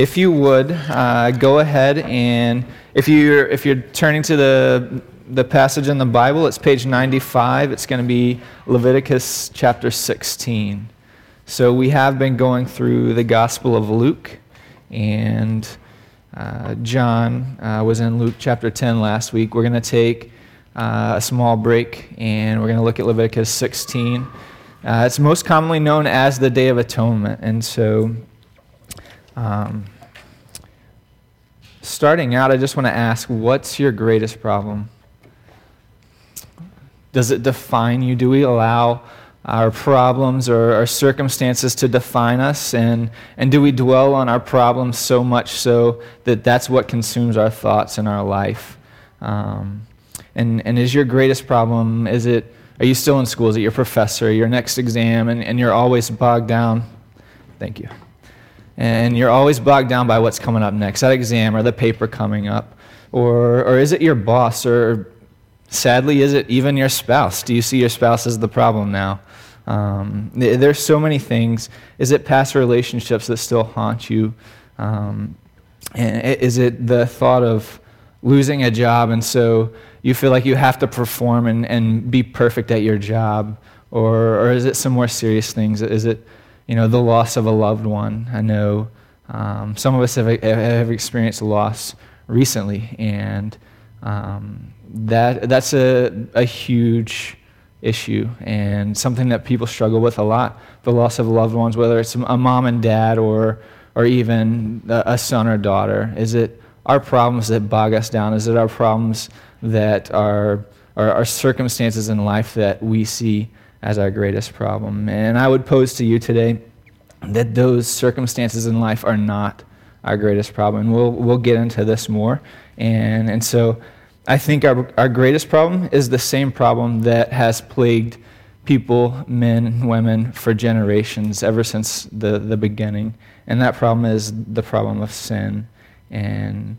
if you would, uh, go ahead and if you're, if you're turning to the, the passage in the Bible, it's page 95. It's going to be Leviticus chapter 16. So we have been going through the Gospel of Luke, and uh, John uh, was in Luke chapter 10 last week. We're going to take uh, a small break, and we're going to look at Leviticus 16. Uh, it's most commonly known as the Day of Atonement, and so um, starting out, I just want to ask what's your greatest problem? Does it define you? Do we allow our problems or our circumstances to define us? And, and do we dwell on our problems so much so that that's what consumes our thoughts in our life? Um, and, and is your greatest problem, is it, are you still in school? Is it your professor, your next exam, and, and you're always bogged down? Thank you and you're always bogged down by what's coming up next, that exam or the paper coming up? Or, or is it your boss? Or sadly, is it even your spouse? Do you see your spouse as the problem now? Um, there's so many things. Is it past relationships that still haunt you? Um, is it the thought of losing a job and so you feel like you have to perform and, and be perfect at your job? Or, or is it some more serious things? Is it you know, the loss of a loved one. I know um, some of us have, have experienced loss recently, and um, that, that's a, a huge issue and something that people struggle with a lot the loss of loved ones, whether it's a mom and dad or, or even a son or daughter. Is it our problems that bog us down? Is it our problems that are, are circumstances in life that we see as our greatest problem. And I would pose to you today that those circumstances in life are not our greatest problem. And we'll, we'll get into this more. And, and so I think our, our greatest problem is the same problem that has plagued people, men women, for generations, ever since the, the beginning. And that problem is the problem of sin. And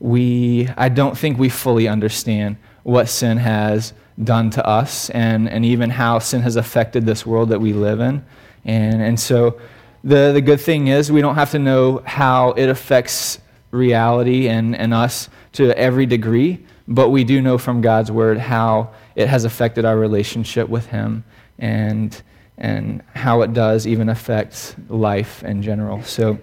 we, I don't think we fully understand what sin has done to us and, and even how sin has affected this world that we live in. And, and so the, the good thing is we don't have to know how it affects reality and, and us to every degree, but we do know from God's word how it has affected our relationship with Him and, and how it does even affect life in general. So,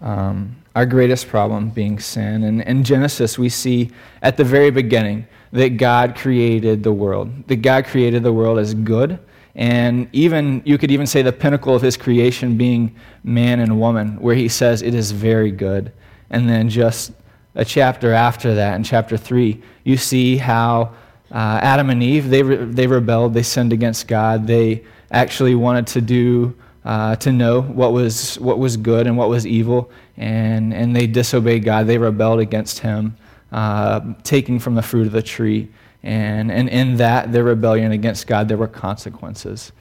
um, our greatest problem being sin. And in Genesis, we see at the very beginning that God created the world, that God created the world as good. And even, you could even say the pinnacle of his creation being man and woman, where he says it is very good. And then just a chapter after that, in chapter 3, you see how uh, Adam and Eve, they, re- they rebelled, they sinned against God. They actually wanted to do, uh, to know what was, what was good and what was evil. And, and they disobeyed God. They rebelled against him uh, taking from the fruit of the tree. And, and in that, their rebellion against God, there were consequences.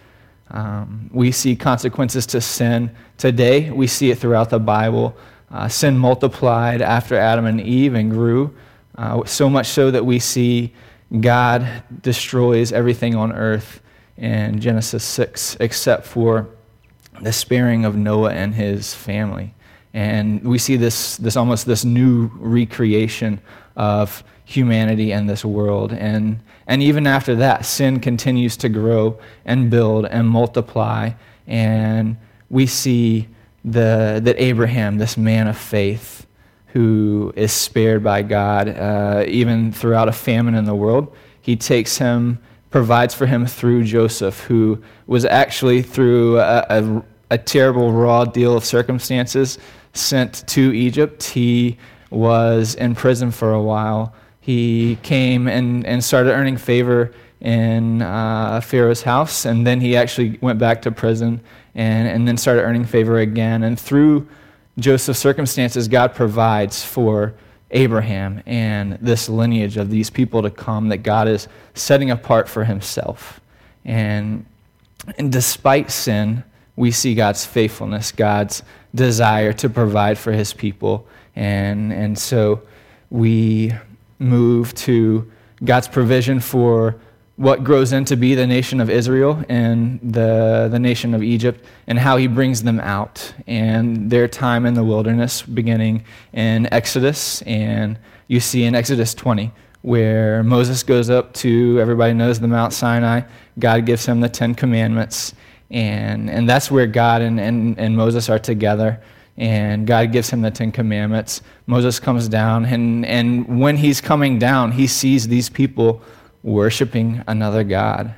Um, we see consequences to sin today. We see it throughout the Bible. Uh, sin multiplied after Adam and Eve and grew, uh, so much so that we see God destroys everything on earth in Genesis 6 except for the sparing of Noah and his family. And we see this, this almost this new recreation of humanity and this world. And, and even after that, sin continues to grow and build and multiply. And we see the, that Abraham, this man of faith, who is spared by God, uh, even throughout a famine in the world, he takes him, provides for him through Joseph, who was actually through a, a, a terrible, raw deal of circumstances sent to Egypt. He was in prison for a while. He came and, and started earning favor in uh, Pharaoh's house, and then he actually went back to prison and, and then started earning favor again. And through Joseph's circumstances, God provides for Abraham and this lineage of these people to come that God is setting apart for himself. And, and despite sin, we see God's faithfulness, God's desire to provide for his people. And, and so we move to God's provision for what grows into be the nation of Israel and the, the nation of Egypt and how he brings them out and their time in the wilderness beginning in Exodus. And you see in Exodus 20 where Moses goes up to, everybody knows the Mount Sinai. God gives him the Ten Commandments. And, and that's where God and, and, and Moses are together and God gives him the Ten Commandments. Moses comes down, and, and when he's coming down, he sees these people worshiping another God.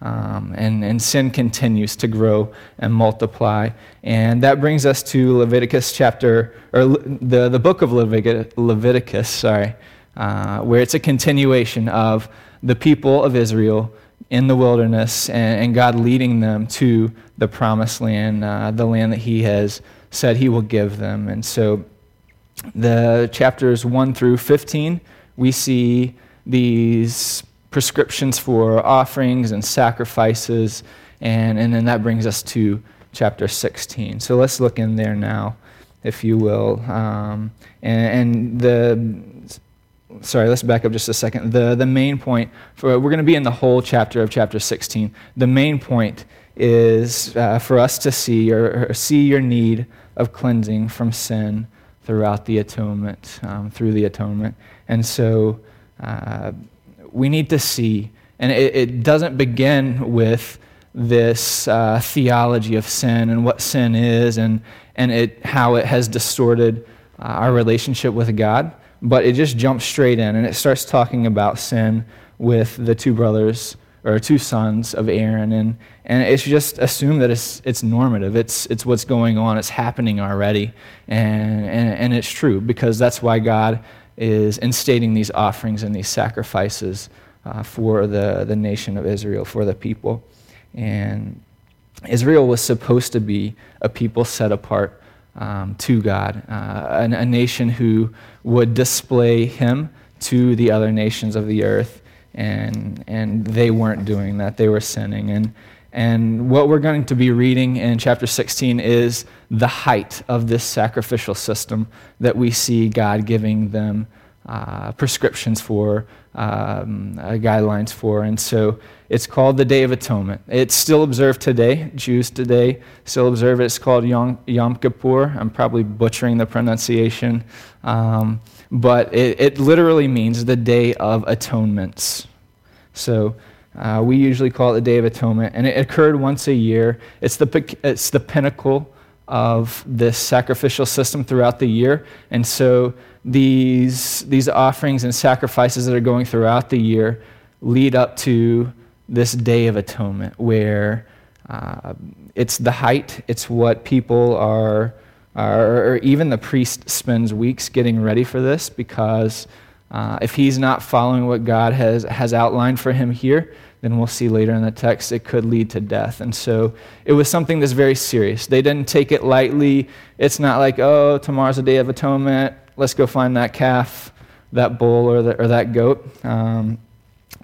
Um, and, and sin continues to grow and multiply. And that brings us to Leviticus chapter, or the, the book of Leviticus, Leviticus sorry, uh, where it's a continuation of the people of Israel in the wilderness and, and God leading them to the promised land, uh, the land that He has said he will give them. And so the chapters 1 through 15, we see these prescriptions for offerings and sacrifices, and, and then that brings us to chapter 16. So let's look in there now, if you will. Um, and, and the sorry, let's back up just a second. The, the main point, for, we're going to be in the whole chapter of chapter 16. The main point is uh, for us to see or, or, see your need of cleansing from sin throughout the atonement, um, through the atonement. And so uh, we need to see, and it, it doesn't begin with this uh, theology of sin and what sin is and, and it, how it has distorted uh, our relationship with God, but it just jumps straight in and it starts talking about sin with the two brothers or two sons of Aaron, and, and it's just assumed that it's, it's normative. It's, it's what's going on. It's happening already. And, and, and it's true because that's why God is instating these offerings and these sacrifices uh, for the, the nation of Israel, for the people. And Israel was supposed to be a people set apart um, to God, uh, a, a nation who would display Him to the other nations of the earth and and they weren't doing that. They were sinning. And and what we're going to be reading in chapter 16 is the height of this sacrificial system that we see God giving them uh, prescriptions for, um, uh, guidelines for. And so it's called the Day of Atonement. It's still observed today. Jews today still observe it. It's called Yom, Yom Kippur. I'm probably butchering the pronunciation. Um, but it, it literally means the Day of Atonements. So uh, we usually call it the Day of Atonement, and it occurred once a year. It's the, it's the pinnacle of this sacrificial system throughout the year. And so these, these offerings and sacrifices that are going throughout the year lead up to this Day of Atonement, where uh, it's the height, it's what people are or even the priest spends weeks getting ready for this because uh, if he's not following what God has, has outlined for him here, then we'll see later in the text it could lead to death. And so it was something that's very serious. They didn't take it lightly. It's not like, oh, tomorrow's a day of atonement. Let's go find that calf, that bull, or, the, or that goat. Um,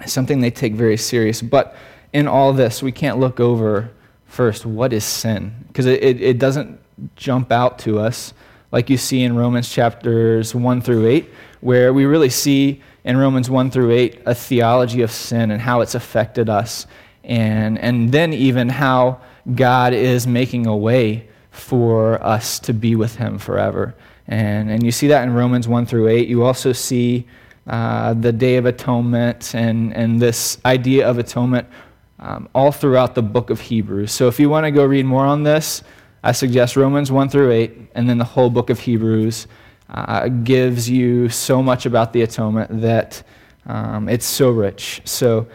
it's something they take very serious. But in all this, we can't look over first what is sin because it, it, it doesn't jump out to us like you see in Romans chapters 1 through 8, where we really see in Romans 1 through 8 a theology of sin and how it's affected us, and, and then even how God is making a way for us to be with Him forever. And, and you see that in Romans 1 through 8. You also see uh, the Day of Atonement and, and this idea of atonement um, all throughout the book of Hebrews. So if you want to go read more on this, I suggest Romans 1 through 8, and then the whole book of Hebrews uh, gives you so much about the atonement that um, it's so rich. So,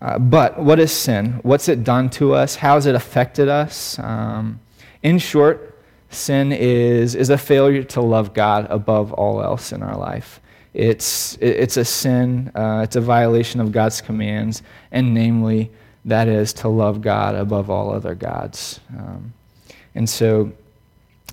uh, but what is sin? What's it done to us? How has it affected us? Um, in short, sin is, is a failure to love God above all else in our life. It's, it's a sin, uh, it's a violation of God's commands, and namely, that is to love God above all other gods. Um, and so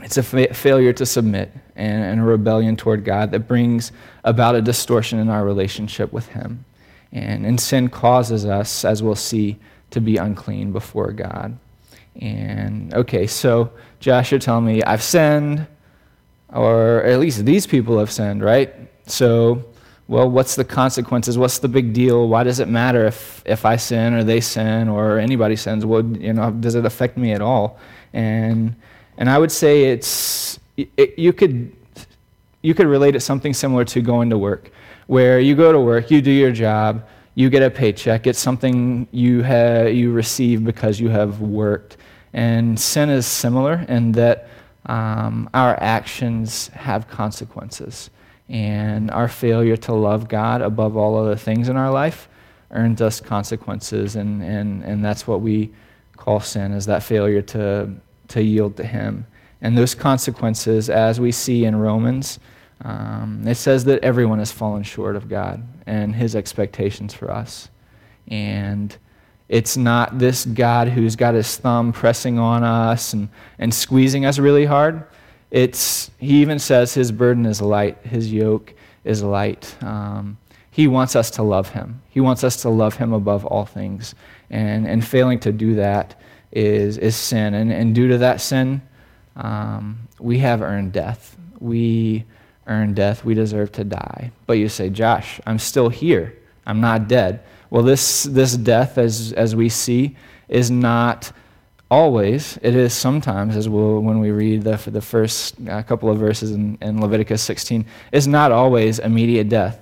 it's a fa- failure to submit and, and, a rebellion toward God that brings about a distortion in our relationship with Him. And, and sin causes us, as we'll see, to be unclean before God. And okay, so Josh, you're telling me I've sinned, or at least these people have sinned, right? So well, what's the consequences? What's the big deal? Why does it matter if, if I sin or they sin or anybody sins? Well, you know, does it affect me at all? And, and I would say it's, it, you, could, you could relate it something similar to going to work, where you go to work, you do your job, you get a paycheck. It's something you, have, you receive because you have worked. And sin is similar in that um, our actions have consequences. And our failure to love God above all other things in our life earns us consequences. And, and, and that's what we call sin, is that failure to, to yield to Him. And those consequences, as we see in Romans, um, it says that everyone has fallen short of God and His expectations for us. And it's not this God who's got his thumb pressing on us and, and squeezing us really hard. It's, he even says his burden is light, his yoke is light. Um, he wants us to love him. He wants us to love him above all things. And, and failing to do that is, is sin. And, and due to that sin, um, we have earned death. We earn death. We deserve to die. But you say, Josh, I'm still here. I'm not dead. Well, this, this death, as, as we see, is not always. It is sometimes, as we'll, when we read the, the first uh, couple of verses in, in Leviticus 16, is not always immediate death.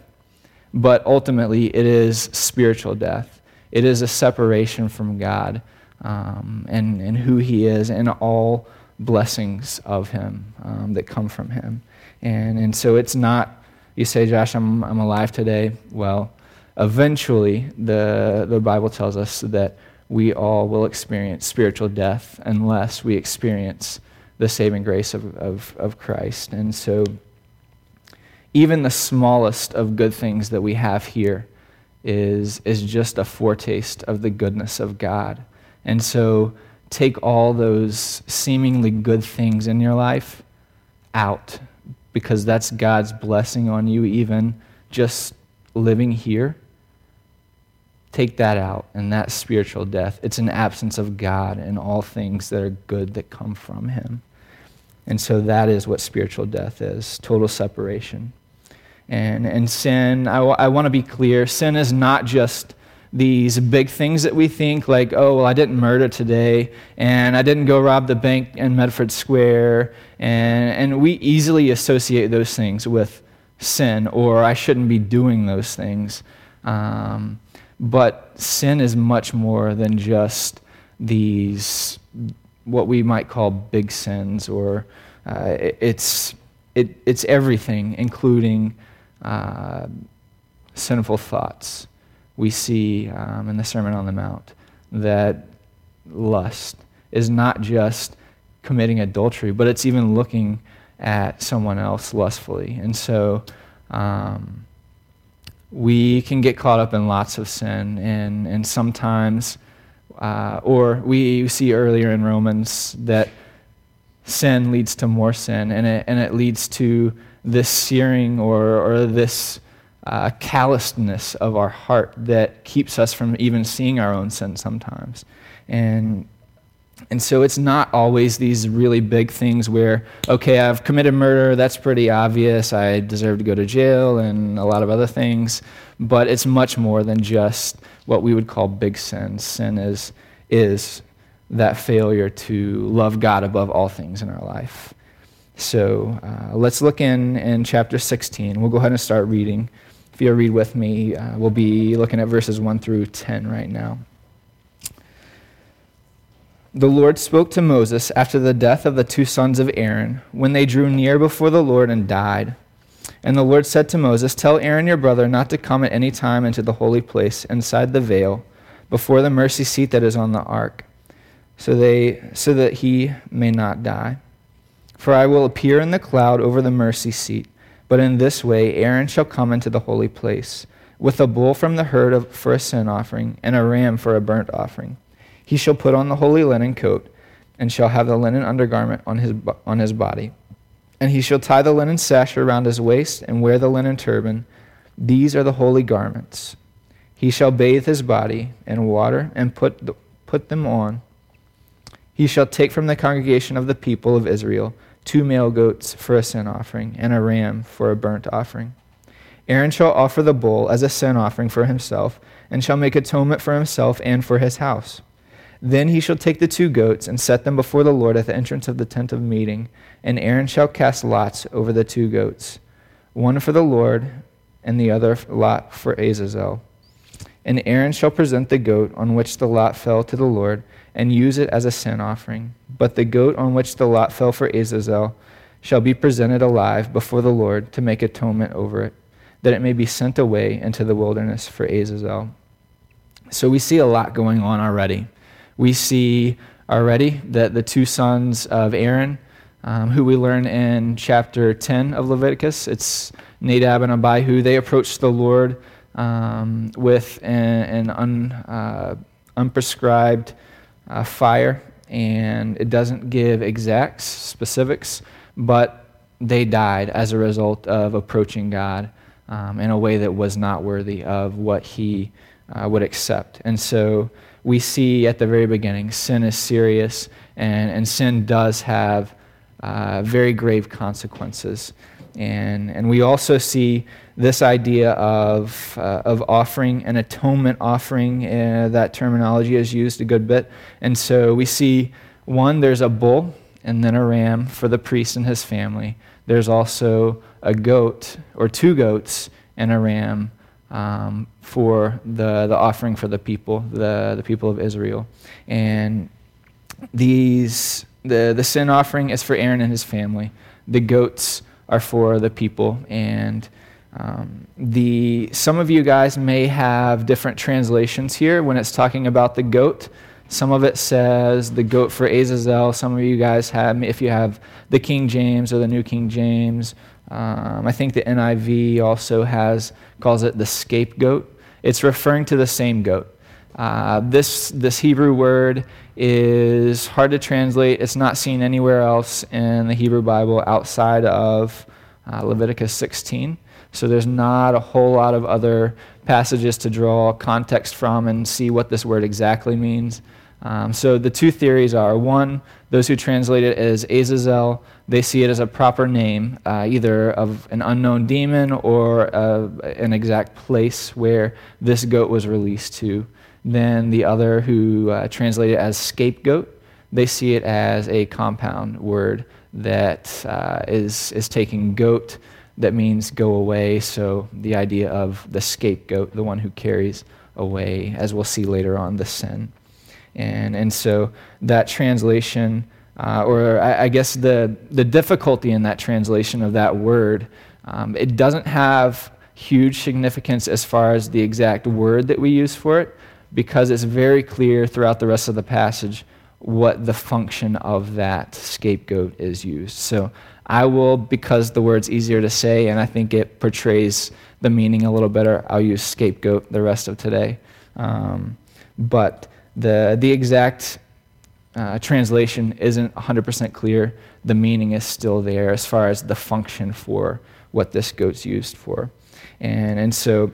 But ultimately, it is spiritual death. It is a separation from God um, and, and who He is and all blessings of Him um, that come from Him. And, and so it's not, you say, Josh, I'm, I'm alive today. Well, eventually, the, the Bible tells us that we all will experience spiritual death unless we experience the saving grace of, of, of Christ. And so, even the smallest of good things that we have here is, is just a foretaste of the goodness of God. And so, take all those seemingly good things in your life out because that's God's blessing on you, even just living here. Take that out, and that's spiritual death. It's an absence of God and all things that are good that come from Him. And so that is what spiritual death is total separation. And, and sin, I, w- I want to be clear sin is not just these big things that we think, like, oh, well, I didn't murder today, and I didn't go rob the bank in Medford Square, and, and we easily associate those things with sin, or I shouldn't be doing those things. Um, but sin is much more than just these, what we might call big sins, or uh, it's, it, it's everything, including uh, sinful thoughts we see um, in the Sermon on the Mount that lust is not just committing adultery, but it's even looking at someone else lustfully. And so um, we can get caught up in lots of sin, and, and sometimes, uh, or we see earlier in Romans that sin leads to more sin, and it, and it leads to this searing or, or this uh, callousness of our heart that keeps us from even seeing our own sin sometimes. And, and so it's not always these really big things where, okay, I've committed murder, that's pretty obvious, I deserve to go to jail, and a lot of other things. But it's much more than just what we would call big sins. Sin is, is that failure to love God above all things in our life. So uh, let's look in, in chapter 16. We'll go ahead and start reading. If you'll read with me, uh, we'll be looking at verses 1 through 10 right now. The Lord spoke to Moses after the death of the two sons of Aaron, when they drew near before the Lord and died. And the Lord said to Moses, Tell Aaron your brother not to come at any time into the holy place inside the veil, before the mercy seat that is on the ark, so, they, so that he may not die. For I will appear in the cloud over the mercy seat but in this way, Aaron shall come into the holy place with a bull from the herd of, for a sin offering and a ram for a burnt offering. He shall put on the holy linen coat and shall have the linen undergarment on his, on his body. And he shall tie the linen sash around his waist and wear the linen turban. These are the holy garments. He shall bathe his body in water and put, the, put them on. He shall take from the congregation of the people of Israel two male goats for a sin offering, and a ram for a burnt offering. Aaron shall offer the bull as a sin offering for himself, and shall make atonement for himself and for his house. Then he shall take the two goats and set them before the Lord at the entrance of the tent of meeting, and Aaron shall cast lots over the two goats, one for the Lord, and the other lot for Azazel. And Aaron shall present the goat on which the lot fell to the Lord, and use it as a sin offering. But the goat on which the lot fell for Azazel shall be presented alive before the Lord to make atonement over it that it may be sent away into the wilderness for Azazel. So we see a lot going on already. We see already that the two sons of Aaron, um, who we learn in chapter 10 of Leviticus, it's Nadab and Abihu, they approached the Lord um, with an, an un, uh, unprescribed uh, fire, and it doesn't give exact specifics, but they died as a result of approaching God um, in a way that was not worthy of what he uh, would accept. And so we see at the very beginning sin is serious, and, and sin does have uh, very grave consequences. And, and we also see this idea of, uh, of offering an atonement offering. Uh, that terminology is used a good bit. And so we see one, there's a bull and then a ram for the priest and his family. There's also a goat or two goats and a ram um, for the, the offering for the people, the, the people of Israel. And these, the, the sin offering is for Aaron and his family. The goats are for the people. And um, the, some of you guys may have different translations here when it's talking about the goat. Some of it says the goat for Azazel. Some of you guys have, if you have the King James or the New King James, um, I think the NIV also has calls it the scapegoat. It's referring to the same goat. Uh, this this Hebrew word is hard to translate. It's not seen anywhere else in the Hebrew Bible outside of uh, Leviticus 16. So there's not a whole lot of other passages to draw context from and see what this word exactly means. Um, so the two theories are one, those who translate it as Azazel, they see it as a proper name, uh, either of an unknown demon or uh, an exact place where this goat was released to. Then the other who uh, translate it as scapegoat, they see it as a compound word that uh, is is taking goat, that means go away. So the idea of the scapegoat, the one who carries away, as we'll see later on, the sin. And, and so that translation, uh, or I, I, guess the, the difficulty in that translation of that word, um, it doesn't have huge significance as far as the exact word that we use for it, because it's very clear throughout the rest of the passage what the function of that scapegoat is used. So I will, because the word's easier to say and I think it portrays the meaning a little better, I'll use scapegoat the rest of today. Um, but the, the exact uh, translation isn't 100% clear. The meaning is still there as far as the function for what this goat's used for. And, and so,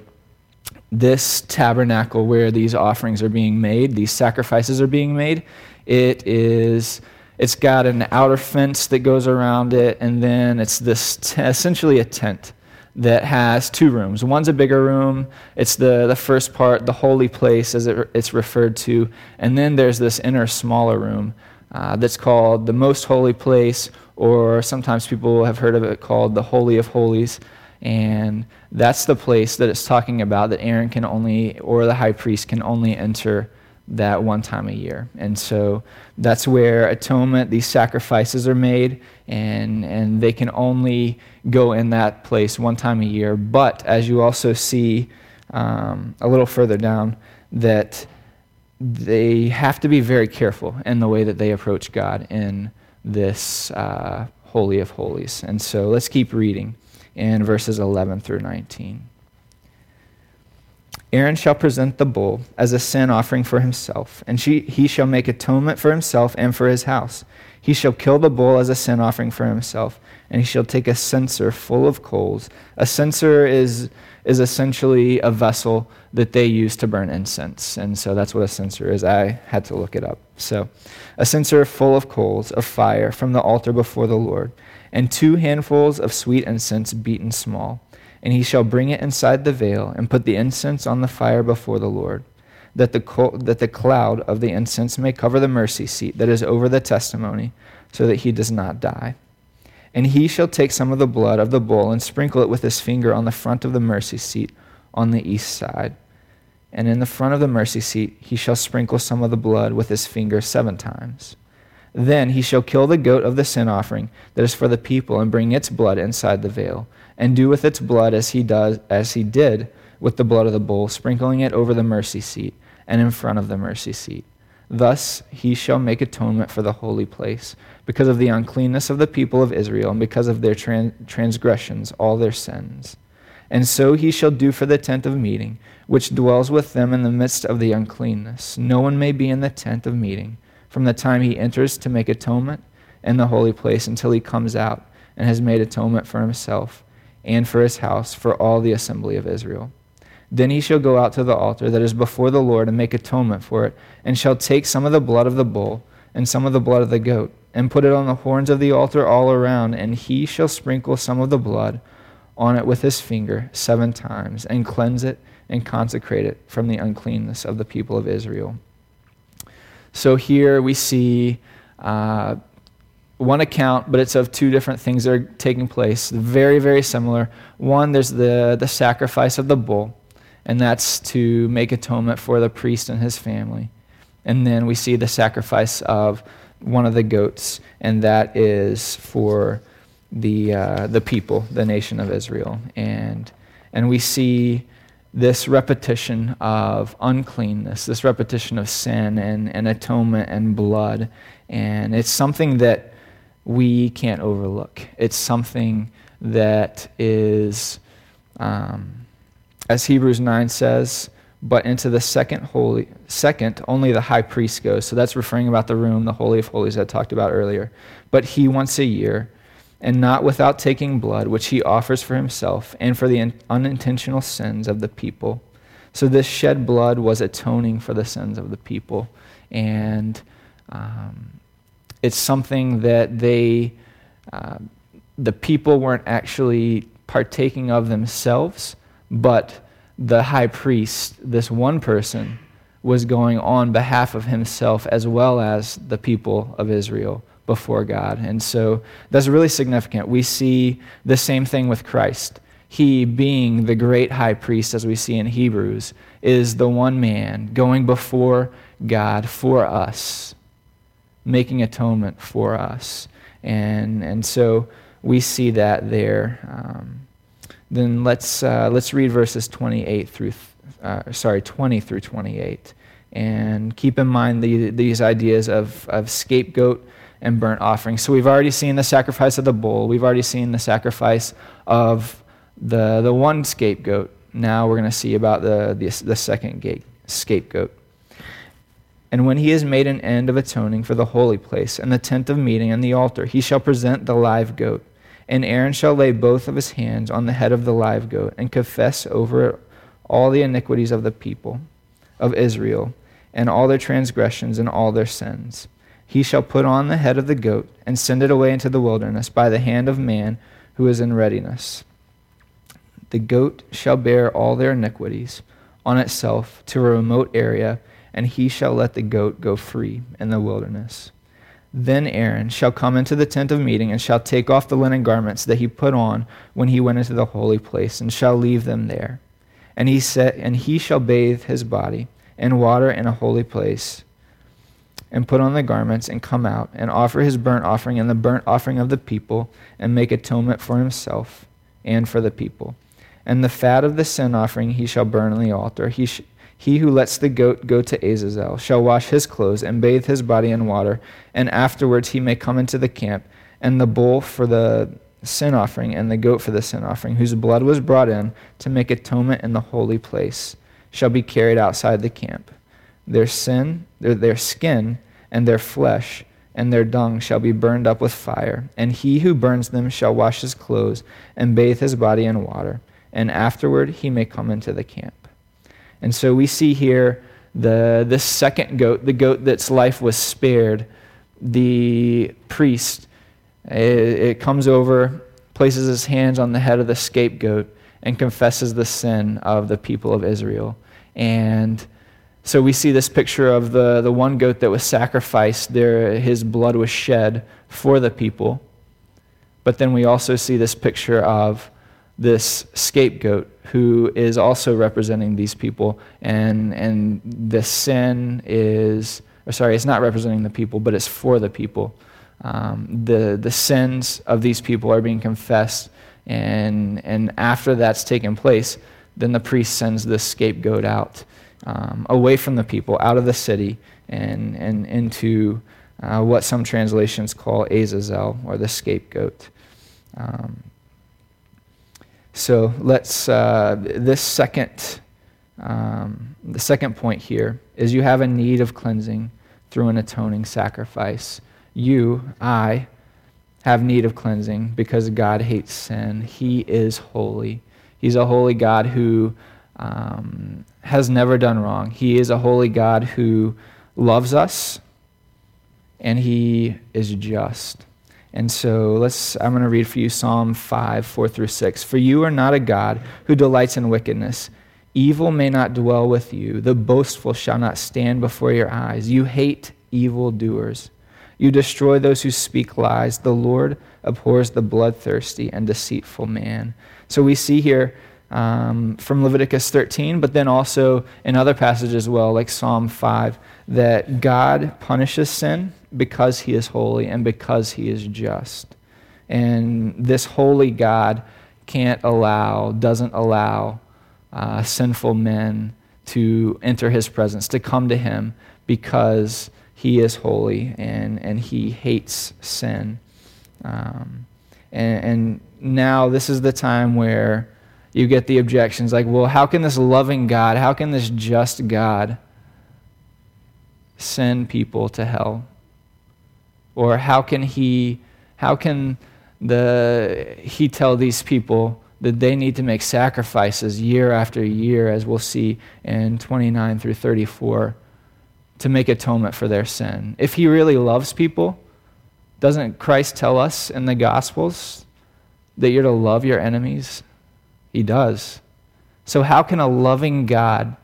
this tabernacle where these offerings are being made, these sacrifices are being made, it is. It's got an outer fence that goes around it, and then it's this t- essentially a tent that has two rooms. One's a bigger room. It's the, the first part, the holy place, as it, it's referred to. And then there's this inner, smaller room uh, that's called the most holy place, or sometimes people have heard of it called the Holy of Holies. And that's the place that it's talking about that Aaron can only, or the high priest can only enter that one time a year. And so that's where atonement, these sacrifices are made, and, and they can only go in that place one time a year. But as you also see um, a little further down, that they have to be very careful in the way that they approach God in this uh, Holy of Holies. And so let's keep reading in verses 11 through 19. Aaron shall present the bull as a sin offering for himself, and she, he shall make atonement for himself and for his house. He shall kill the bull as a sin offering for himself, and he shall take a censer full of coals. A censer is, is essentially a vessel that they use to burn incense, and so that's what a censer is. I had to look it up. So, a censer full of coals of fire from the altar before the Lord, and two handfuls of sweet incense beaten small And he shall bring it inside the veil and put the incense on the fire before the Lord, that the, co- that the cloud of the incense may cover the mercy seat that is over the testimony, so that he does not die. And he shall take some of the blood of the bull and sprinkle it with his finger on the front of the mercy seat on the east side. And in the front of the mercy seat he shall sprinkle some of the blood with his finger seven times. Then he shall kill the goat of the sin offering that is for the people and bring its blood inside the veil and do with its blood as he does as he did with the blood of the bull sprinkling it over the mercy seat and in front of the mercy seat. Thus he shall make atonement for the holy place because of the uncleanness of the people of Israel and because of their transgressions all their sins. And so he shall do for the tent of meeting which dwells with them in the midst of the uncleanness. No one may be in the tent of meeting from the time he enters to make atonement in the holy place until he comes out and has made atonement for himself and for his house for all the assembly of Israel. Then he shall go out to the altar that is before the Lord and make atonement for it, and shall take some of the blood of the bull and some of the blood of the goat, and put it on the horns of the altar all around, and he shall sprinkle some of the blood on it with his finger seven times, and cleanse it and consecrate it from the uncleanness of the people of Israel. So here we see uh, one account, but it's of two different things that are taking place. Very, very similar. One, there's the, the sacrifice of the bull, and that's to make atonement for the priest and his family. And then we see the sacrifice of one of the goats, and that is for the, uh, the people, the nation of Israel. And, and we see this repetition of uncleanness, this repetition of sin and, and atonement and blood. And it's something that we can't overlook. It's something that is, um, as Hebrews 9 says, but into the second holy second only the high priest goes so that's referring about the room the holy of holies i talked about earlier but he once a year and not without taking blood, which he offers for himself and for the unintentional sins of the people. So this shed blood was atoning for the sins of the people. And um, it's something that they, uh, the people weren't actually partaking of themselves, but the high priest, this one person, was going on behalf of himself as well as the people of Israel before God. And so that's really significant. We see the same thing with Christ. He, being the great high priest, as we see in Hebrews, is the one man going before God for us, making atonement for us. And, and so we see that there. Um, then let's, uh, let's read verses 28 through, uh, sorry, 20 through 28. And keep in mind the, these ideas of, of scapegoat and burnt offering. So we've already seen the sacrifice of the bull. We've already seen the sacrifice of the, the one scapegoat. Now we're going to see about the, the, the second gate, scapegoat. And when he has made an end of atoning for the holy place and the tent of meeting and the altar, he shall present the live goat. And Aaron shall lay both of his hands on the head of the live goat and confess over it all the iniquities of the people of Israel and all their transgressions and all their sins he shall put on the head of the goat and send it away into the wilderness by the hand of man who is in readiness. The goat shall bear all their iniquities on itself to a remote area, and he shall let the goat go free in the wilderness. Then Aaron shall come into the tent of meeting and shall take off the linen garments that he put on when he went into the holy place, and shall leave them there. And he said, and he shall bathe his body in water in a holy place and put on the garments and come out and offer his burnt offering and the burnt offering of the people and make atonement for himself and for the people. And the fat of the sin offering he shall burn on the altar. He, sh- he who lets the goat go to Azazel shall wash his clothes and bathe his body in water, and afterwards he may come into the camp. And the bull for the sin offering and the goat for the sin offering, whose blood was brought in to make atonement in the holy place, shall be carried outside the camp. Their sin, their, their skin, and their flesh, and their dung shall be burned up with fire. And he who burns them shall wash his clothes and bathe his body in water, and afterward he may come into the camp. And so we see here the, the second goat, the goat that's life was spared, the priest. It, it comes over, places his hands on the head of the scapegoat, and confesses the sin of the people of Israel. And so we see this picture of the, the one goat that was sacrificed, there, his blood was shed for the people. But then we also see this picture of this scapegoat who is also representing these people. And, and the sin is, or sorry, it's not representing the people, but it's for the people. Um, the, the sins of these people are being confessed. And, and after that's taken place, then the priest sends the scapegoat out um, away from the people, out of the city, and, and into uh, what some translations call Azazel, or the scapegoat. Um, so let's, uh, this second, um, the second point here is you have a need of cleansing through an atoning sacrifice. You, I, have need of cleansing because God hates sin. He is holy. He's a holy God who um, has never done wrong. He is a holy God who loves us and he is just. And so let's I'm going to read for you Psalm 5, 4 through 6. For you are not a God who delights in wickedness. Evil may not dwell with you. The boastful shall not stand before your eyes. You hate evildoers. You destroy those who speak lies. The Lord abhors the bloodthirsty and deceitful man. So we see here um, from Leviticus 13, but then also in other passages as well, like Psalm 5, that God punishes sin because he is holy and because he is just. And this holy God can't allow, doesn't allow uh, sinful men to enter his presence, to come to him because he is holy and, and he hates sin. Um, and, and now this is the time where you get the objections like, well, how can this loving God, how can this just God send people to hell? Or how can he, how can the, he tell these people that they need to make sacrifices year after year, as we'll see in 29 through 34, to make atonement for their sin? If he really loves people, doesn't Christ tell us in the Gospels that you're to love your enemies? He does. So, how can a loving God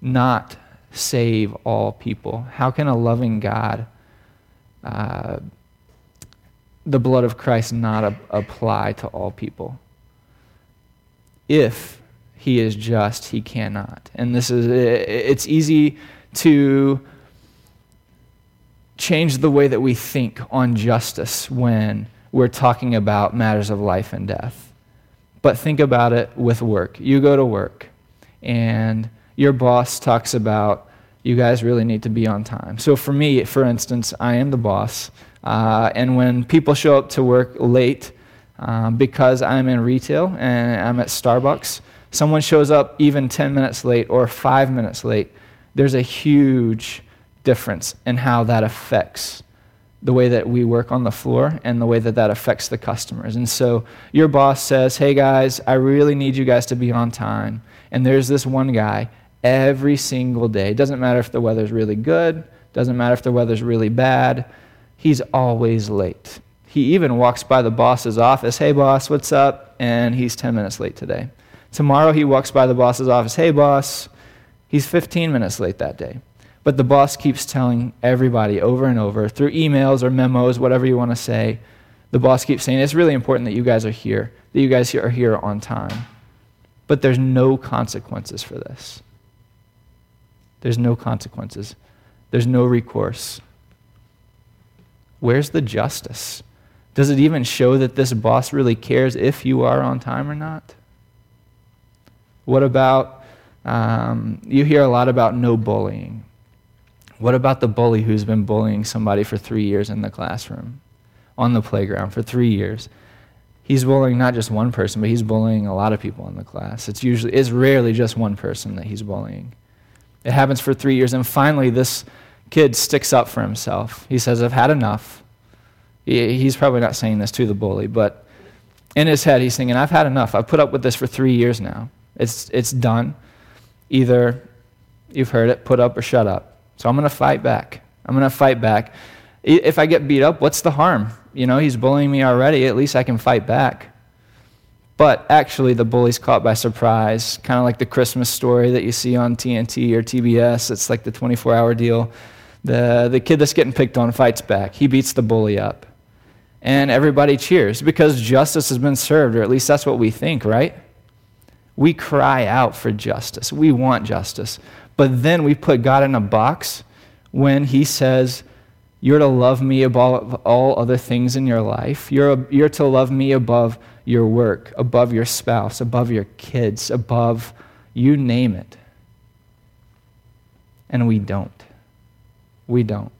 not save all people? How can a loving God, uh, the blood of Christ, not a- apply to all people? If he is just, he cannot. And this is, it's easy to change the way that we think on justice when we're talking about matters of life and death. But think about it with work. You go to work, and your boss talks about you guys really need to be on time. So for me, for instance, I am the boss, uh, and when people show up to work late um, because I'm in retail and I'm at Starbucks, someone shows up even 10 minutes late or five minutes late, there's a huge difference in how that affects the way that we work on the floor and the way that that affects the customers. And so your boss says, Hey guys, I really need you guys to be on time. And there's this one guy every single day. It doesn't matter if the weather's really good, doesn't matter if the weather's really bad, he's always late. He even walks by the boss's office, Hey boss, what's up? And he's 10 minutes late today. Tomorrow he walks by the boss's office, Hey boss, he's 15 minutes late that day. But the boss keeps telling everybody over and over through emails or memos, whatever you want to say. The boss keeps saying, It's really important that you guys are here, that you guys are here on time. But there's no consequences for this. There's no consequences, there's no recourse. Where's the justice? Does it even show that this boss really cares if you are on time or not? What about, um, you hear a lot about no bullying. What about the bully who's been bullying somebody for three years in the classroom, on the playground for three years? He's bullying not just one person, but he's bullying a lot of people in the class. It's usually, it's rarely just one person that he's bullying. It happens for three years, and finally, this kid sticks up for himself. He says, I've had enough. He's probably not saying this to the bully, but in his head, he's thinking, I've had enough. I've put up with this for three years now. It's, it's done. Either you've heard it, put up or shut up. So I'm going to fight back. I'm going to fight back. If I get beat up, what's the harm? You know, he's bullying me already. At least I can fight back. But actually, the bully's caught by surprise, kind of like the Christmas story that you see on TNT or TBS. It's like the 24 hour deal. The, the kid that's getting picked on fights back, he beats the bully up. And everybody cheers because justice has been served, or at least that's what we think, right? We cry out for justice. We want justice. But then we put God in a box when He says, You're to love me above all other things in your life. You're, you're to love me above your work, above your spouse, above your kids, above you name it. And we don't. We don't.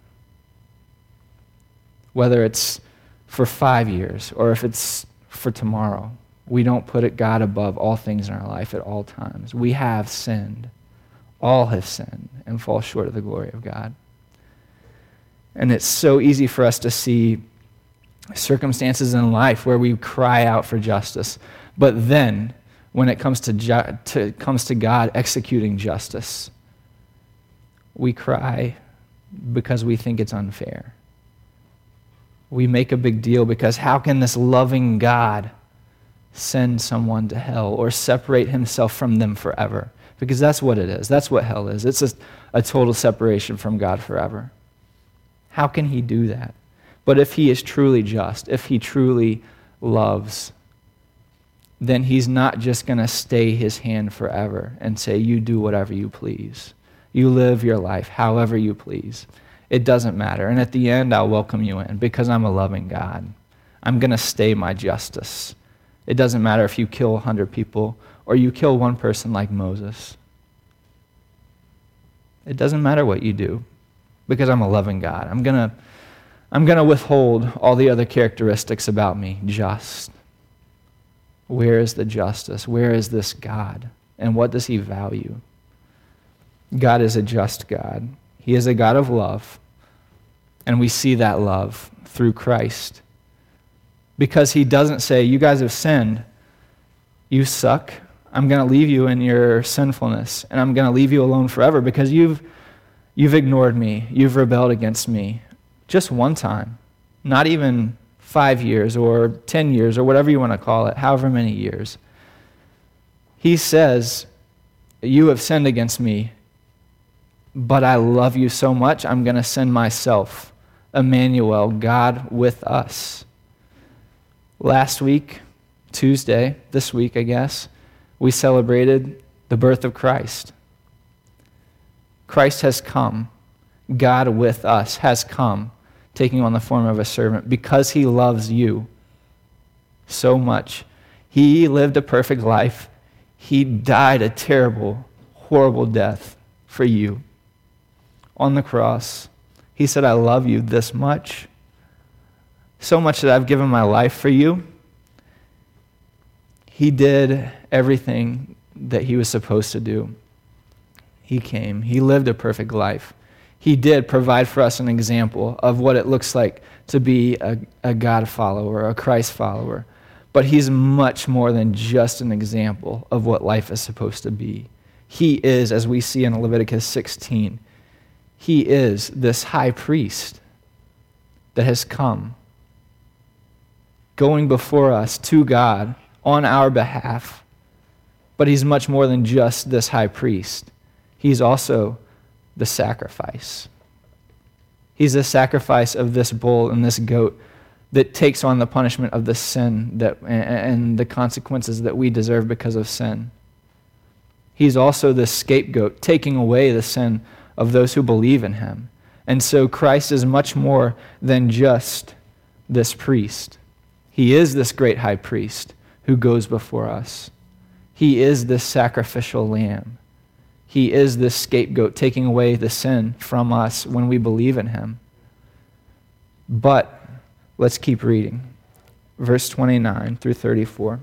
Whether it's for five years or if it's for tomorrow, we don't put God above all things in our life at all times. We have sinned. All have sinned and fall short of the glory of God. And it's so easy for us to see circumstances in life where we cry out for justice. But then, when it comes to, ju- to, comes to God executing justice, we cry because we think it's unfair. We make a big deal because how can this loving God send someone to hell or separate himself from them forever? Because that's what it is. That's what hell is. It's a, a total separation from God forever. How can he do that? But if he is truly just, if he truly loves, then he's not just going to stay his hand forever and say, You do whatever you please. You live your life however you please. It doesn't matter. And at the end, I'll welcome you in because I'm a loving God. I'm going to stay my justice. It doesn't matter if you kill 100 people or you kill one person like Moses. It doesn't matter what you do because I'm a loving God. I'm going to I'm going to withhold all the other characteristics about me, just. Where is the justice? Where is this God? And what does he value? God is a just God. He is a God of love. And we see that love through Christ. Because he doesn't say, You guys have sinned. You suck. I'm going to leave you in your sinfulness. And I'm going to leave you alone forever because you've, you've ignored me. You've rebelled against me just one time, not even five years or 10 years or whatever you want to call it, however many years. He says, You have sinned against me, but I love you so much, I'm going to send myself, Emmanuel, God with us. Last week, Tuesday, this week, I guess, we celebrated the birth of Christ. Christ has come. God with us has come taking on the form of a servant because he loves you so much. He lived a perfect life. He died a terrible, horrible death for you on the cross. He said, I love you this much, so much that I've given my life for you. He did everything that he was supposed to do. He came, he lived a perfect life he did provide for us an example of what it looks like to be a, a God follower, a Christ follower. But he's much more than just an example of what life is supposed to be. He is, as we see in Leviticus 16, he is this high priest that has come, going before us to God on our behalf. But he's much more than just this high priest. He's also the sacrifice. He's the sacrifice of this bull and this goat that takes on the punishment of the sin that, and the consequences that we deserve because of sin. He's also the scapegoat, taking away the sin of those who believe in him. And so Christ is much more than just this priest. He is this great high priest who goes before us. He is this sacrificial lamb. He is this scapegoat, taking away the sin from us when we believe in him. But let's keep reading. Verse 29 through 34.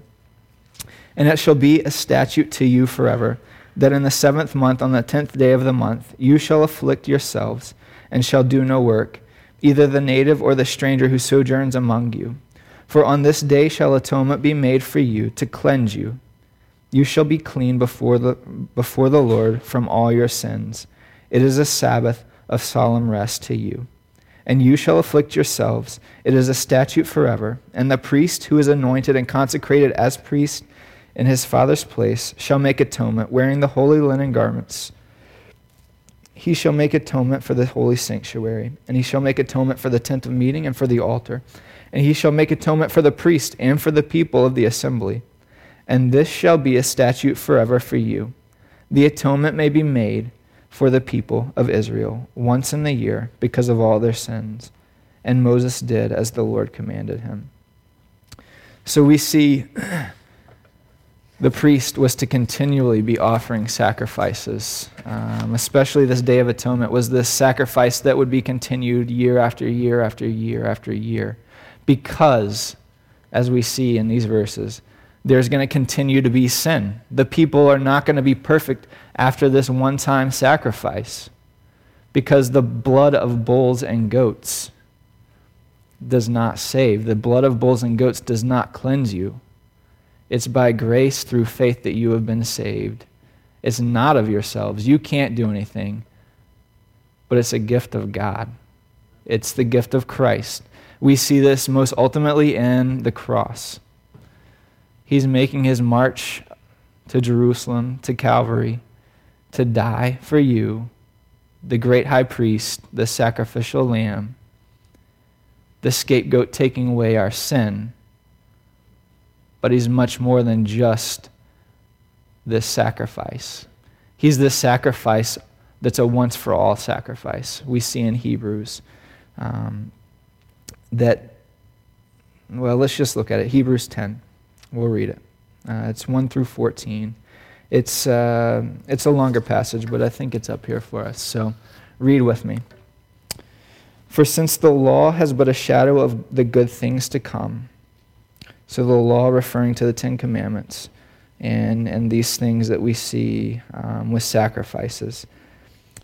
And it shall be a statute to you forever that in the seventh month, on the tenth day of the month, you shall afflict yourselves and shall do no work, either the native or the stranger who sojourns among you. For on this day shall atonement be made for you to cleanse you you shall be clean before the, before the Lord from all your sins. It is a Sabbath of solemn rest to you. and you shall afflict yourselves. It is a statute forever. And the priest who is anointed and consecrated as priest in his father's place shall make atonement, wearing the holy linen garments. He shall make atonement for the holy sanctuary, and he shall make atonement for the tent of meeting and for the altar. And he shall make atonement for the priest and for the people of the assembly. And this shall be a statute forever for you. The atonement may be made for the people of Israel once in the year because of all their sins. And Moses did as the Lord commanded him. So we see the priest was to continually be offering sacrifices, um, especially this Day of Atonement was this sacrifice that would be continued year after year after year after year. Because, as we see in these verses, there's going to continue to be sin. The people are not going to be perfect after this one time sacrifice because the blood of bulls and goats does not save. The blood of bulls and goats does not cleanse you. It's by grace through faith that you have been saved. It's not of yourselves. You can't do anything, but it's a gift of God. It's the gift of Christ. We see this most ultimately in the cross. He's making his march to Jerusalem, to Calvary, to die for you, the great high priest, the sacrificial lamb, the scapegoat taking away our sin. But he's much more than just this sacrifice. He's the sacrifice that's a once for all sacrifice. We see in Hebrews um, that, well, let's just look at it. Hebrews 10. We'll read it. Uh, it's 1 through 14. It's, uh, it's a longer passage, but I think it's up here for us. So read with me. For since the law has but a shadow of the good things to come, so the law referring to the Ten Commandments and, and these things that we see um, with sacrifices.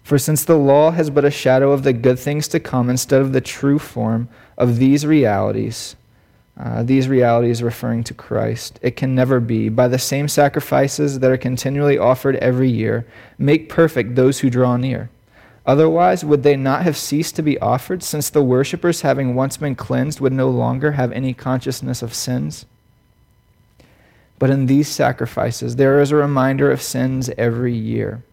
For since the law has but a shadow of the good things to come instead of the true form of these realities, uh, these realities referring to Christ. It can never be. By the same sacrifices that are continually offered every year, make perfect those who draw near. Otherwise, would they not have ceased to be offered, since the worshippers, having once been cleansed, would no longer have any consciousness of sins? But in these sacrifices, there is a reminder of sins every year.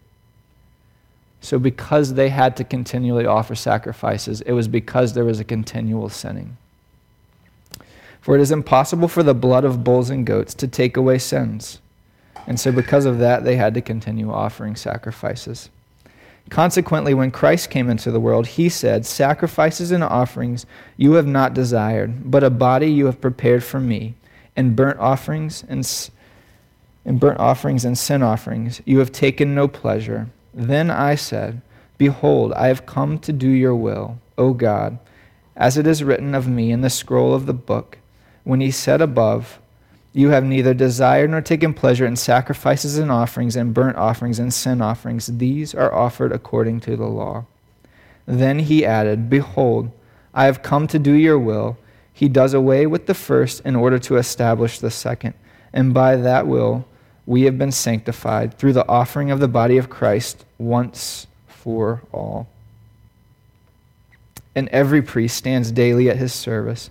So, because they had to continually offer sacrifices, it was because there was a continual sinning. For it is impossible for the blood of bulls and goats to take away sins. And so, because of that, they had to continue offering sacrifices. Consequently, when Christ came into the world, he said, Sacrifices and offerings you have not desired, but a body you have prepared for me, and burnt offerings and, and burnt offerings and sin offerings you have taken no pleasure. Then I said, Behold, I have come to do your will, O God, as it is written of me in the scroll of the book when he said above, You have neither desired nor taken pleasure in sacrifices and offerings and burnt offerings and sin offerings. These are offered according to the law. Then he added, Behold, I have come to do your will. He does away with the first in order to establish the second. And by that will, we have been sanctified through the offering of the body of Christ once for all. And every priest stands daily at his service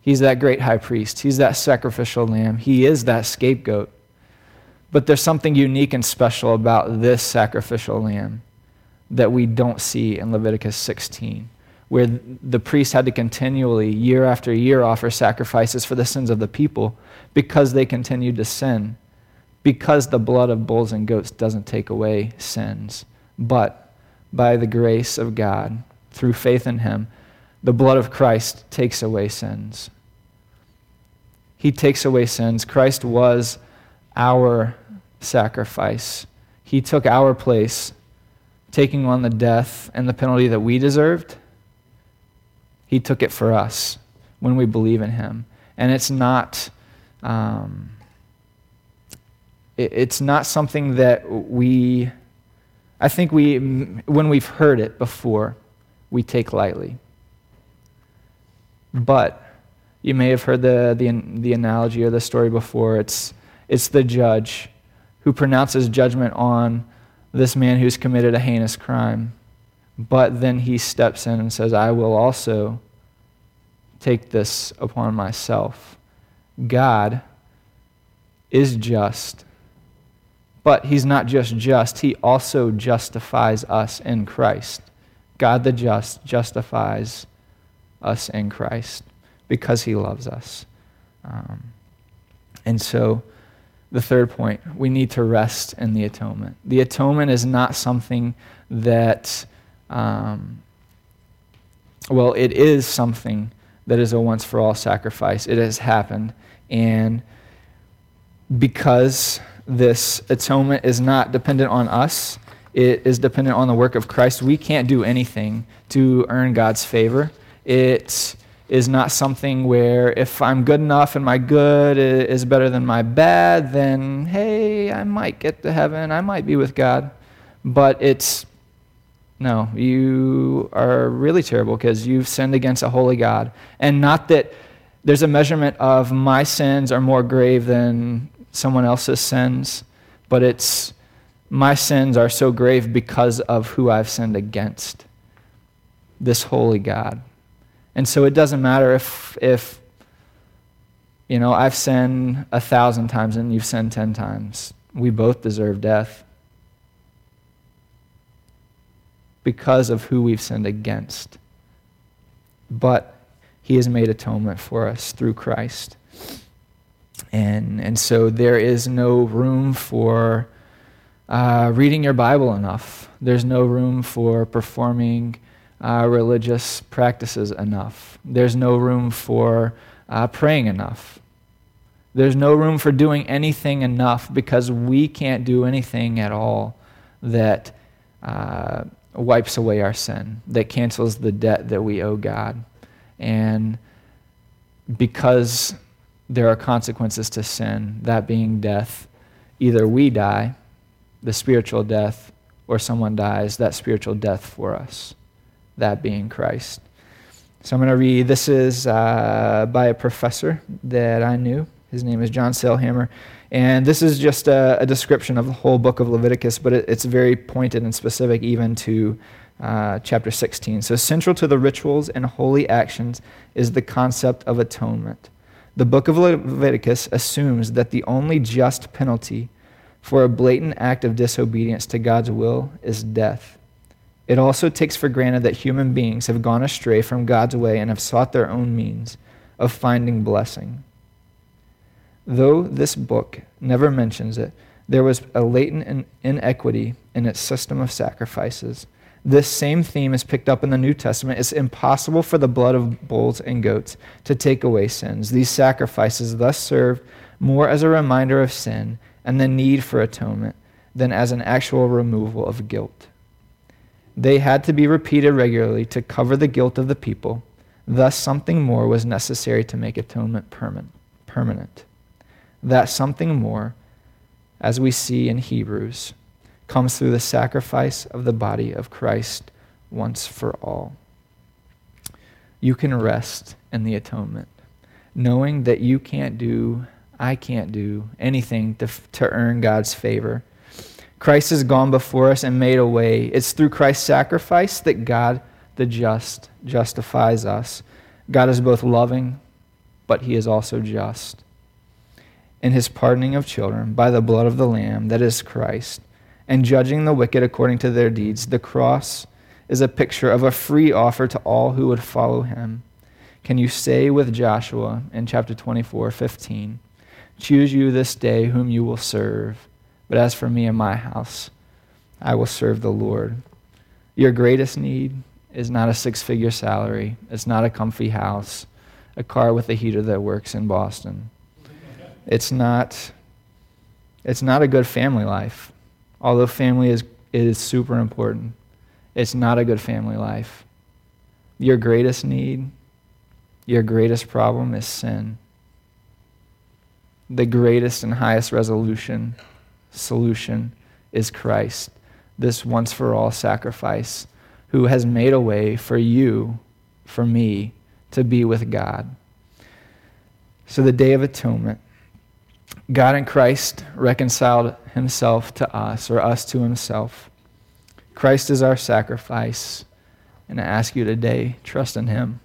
He's that great high priest. He's that sacrificial lamb. He is that scapegoat. But there's something unique and special about this sacrificial lamb that we don't see in Leviticus 16, where the priest had to continually, year after year, offer sacrifices for the sins of the people because they continued to sin, because the blood of bulls and goats doesn't take away sins. But by the grace of God, through faith in Him, the blood of Christ takes away sins. He takes away sins. Christ was our sacrifice. He took our place, taking on the death and the penalty that we deserved. He took it for us when we believe in Him. And it's not. Um, it's not something that we, I think we, when we've heard it before, we take lightly. But you may have heard the, the, the analogy or the story before. It's, it's the judge who pronounces judgment on this man who's committed a heinous crime. But then he steps in and says, I will also take this upon myself. God is just. But he's not just just, he also justifies us in Christ. God the just justifies us in Christ because he loves us. Um, and so, the third point, we need to rest in the atonement. The atonement is not something that, um, well, it is something that is a once for all sacrifice. It has happened. And because this atonement is not dependent on us, it is dependent on the work of Christ. We can't do anything to earn God's favor. It is not something where if I'm good enough and my good is better than my bad, then hey, I might get to heaven, I might be with God. But it's no, you are really terrible because you've sinned against a holy God. And not that there's a measurement of my sins are more grave than someone else's sins, but it's my sins are so grave because of who I've sinned against this holy God. And so it doesn't matter if, if you know, I've sinned a thousand times and you've sinned ten times. We both deserve death because of who we've sinned against. But he has made atonement for us through Christ. And, and so there is no room for uh, reading your Bible enough. There's no room for performing uh, religious practices enough. There's no room for uh, praying enough. There's no room for doing anything enough because we can't do anything at all that uh, wipes away our sin, that cancels the debt that we owe God. And because there are consequences to sin, that being death, either we die, the spiritual death, or someone dies, that spiritual death for us that being Christ. So I'm going to read. This is uh, by a professor that I knew. His name is John Sailhamer. And this is just a, a description of the whole book of Leviticus, but it, it's very pointed and specific even to uh, chapter 16. So, central to the rituals and holy actions is the concept of atonement. The book of Leviticus assumes that the only just penalty for a blatant act of disobedience to God's will is death. It also takes for granted that human beings have gone astray from God's way and have sought their own means of finding blessing. Though this book never mentions it, there was a latent inequity in its system of sacrifices. This same theme is picked up in the New Testament. It's impossible for the blood of bulls and goats to take away sins. These sacrifices thus serve more as a reminder of sin and the need for atonement than as an actual removal of guilt. They had to be repeated regularly to cover the guilt of the people. Thus, something more was necessary to make atonement permanent. That something more, as we see in Hebrews, comes through the sacrifice of the body of Christ once for all. You can rest in the atonement, knowing that you can't do, I can't do anything to, to earn God's favor Christ has gone before us and made a way. It's through Christ's sacrifice that God, the just, justifies us. God is both loving, but he is also just. In his pardoning of children by the blood of the Lamb, that is Christ, and judging the wicked according to their deeds, the cross is a picture of a free offer to all who would follow him. Can you say with Joshua in chapter 24, 15, Choose you this day whom you will serve? But as for me and my house, I will serve the Lord. Your greatest need is not a six figure salary, it's not a comfy house, a car with a heater that works in Boston. It's not, it's not a good family life. Although family is, is super important, it's not a good family life. Your greatest need your greatest problem is sin. The greatest and highest resolution, solution is Christ, this once for all sacrifice, who has made a way for you, for me, to be with God. So, the Day of Atonement, God in Christ reconciled himself to us, or us to himself. Christ is our sacrifice. And I ask you today, trust in him.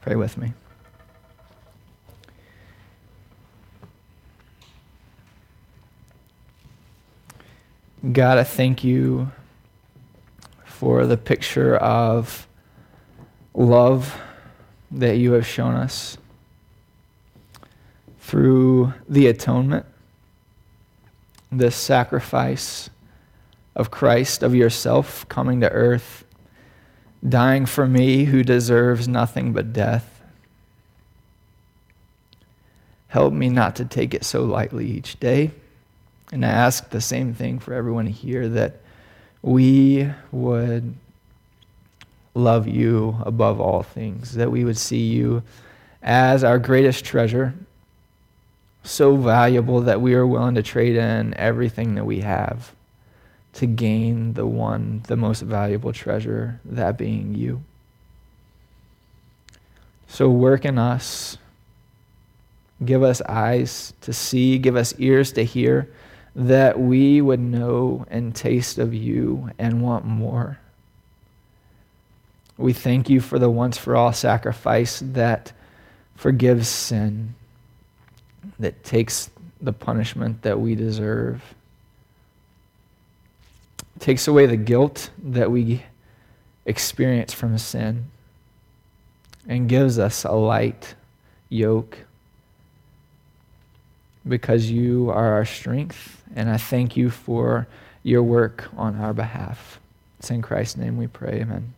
Pray with me. God, I thank you for the picture of love that you have shown us through the atonement, the sacrifice of Christ, of yourself coming to earth, dying for me who deserves nothing but death. Help me not to take it so lightly each day. And I ask the same thing for everyone here that we would love you above all things, that we would see you as our greatest treasure so valuable that we are willing to trade in everything that we have to gain the one, the most valuable treasure, that being you. So work in us. Give us eyes to see, give us ears to hear, that we would know and taste of you and want more. We thank you for the once for all sacrifice that forgives sin that takes the punishment that we deserve, takes away the guilt that we experience from sin, and gives us a light yoke because you are our strength. And I thank you for your work on our behalf. It's in Christ's name we pray. Amen.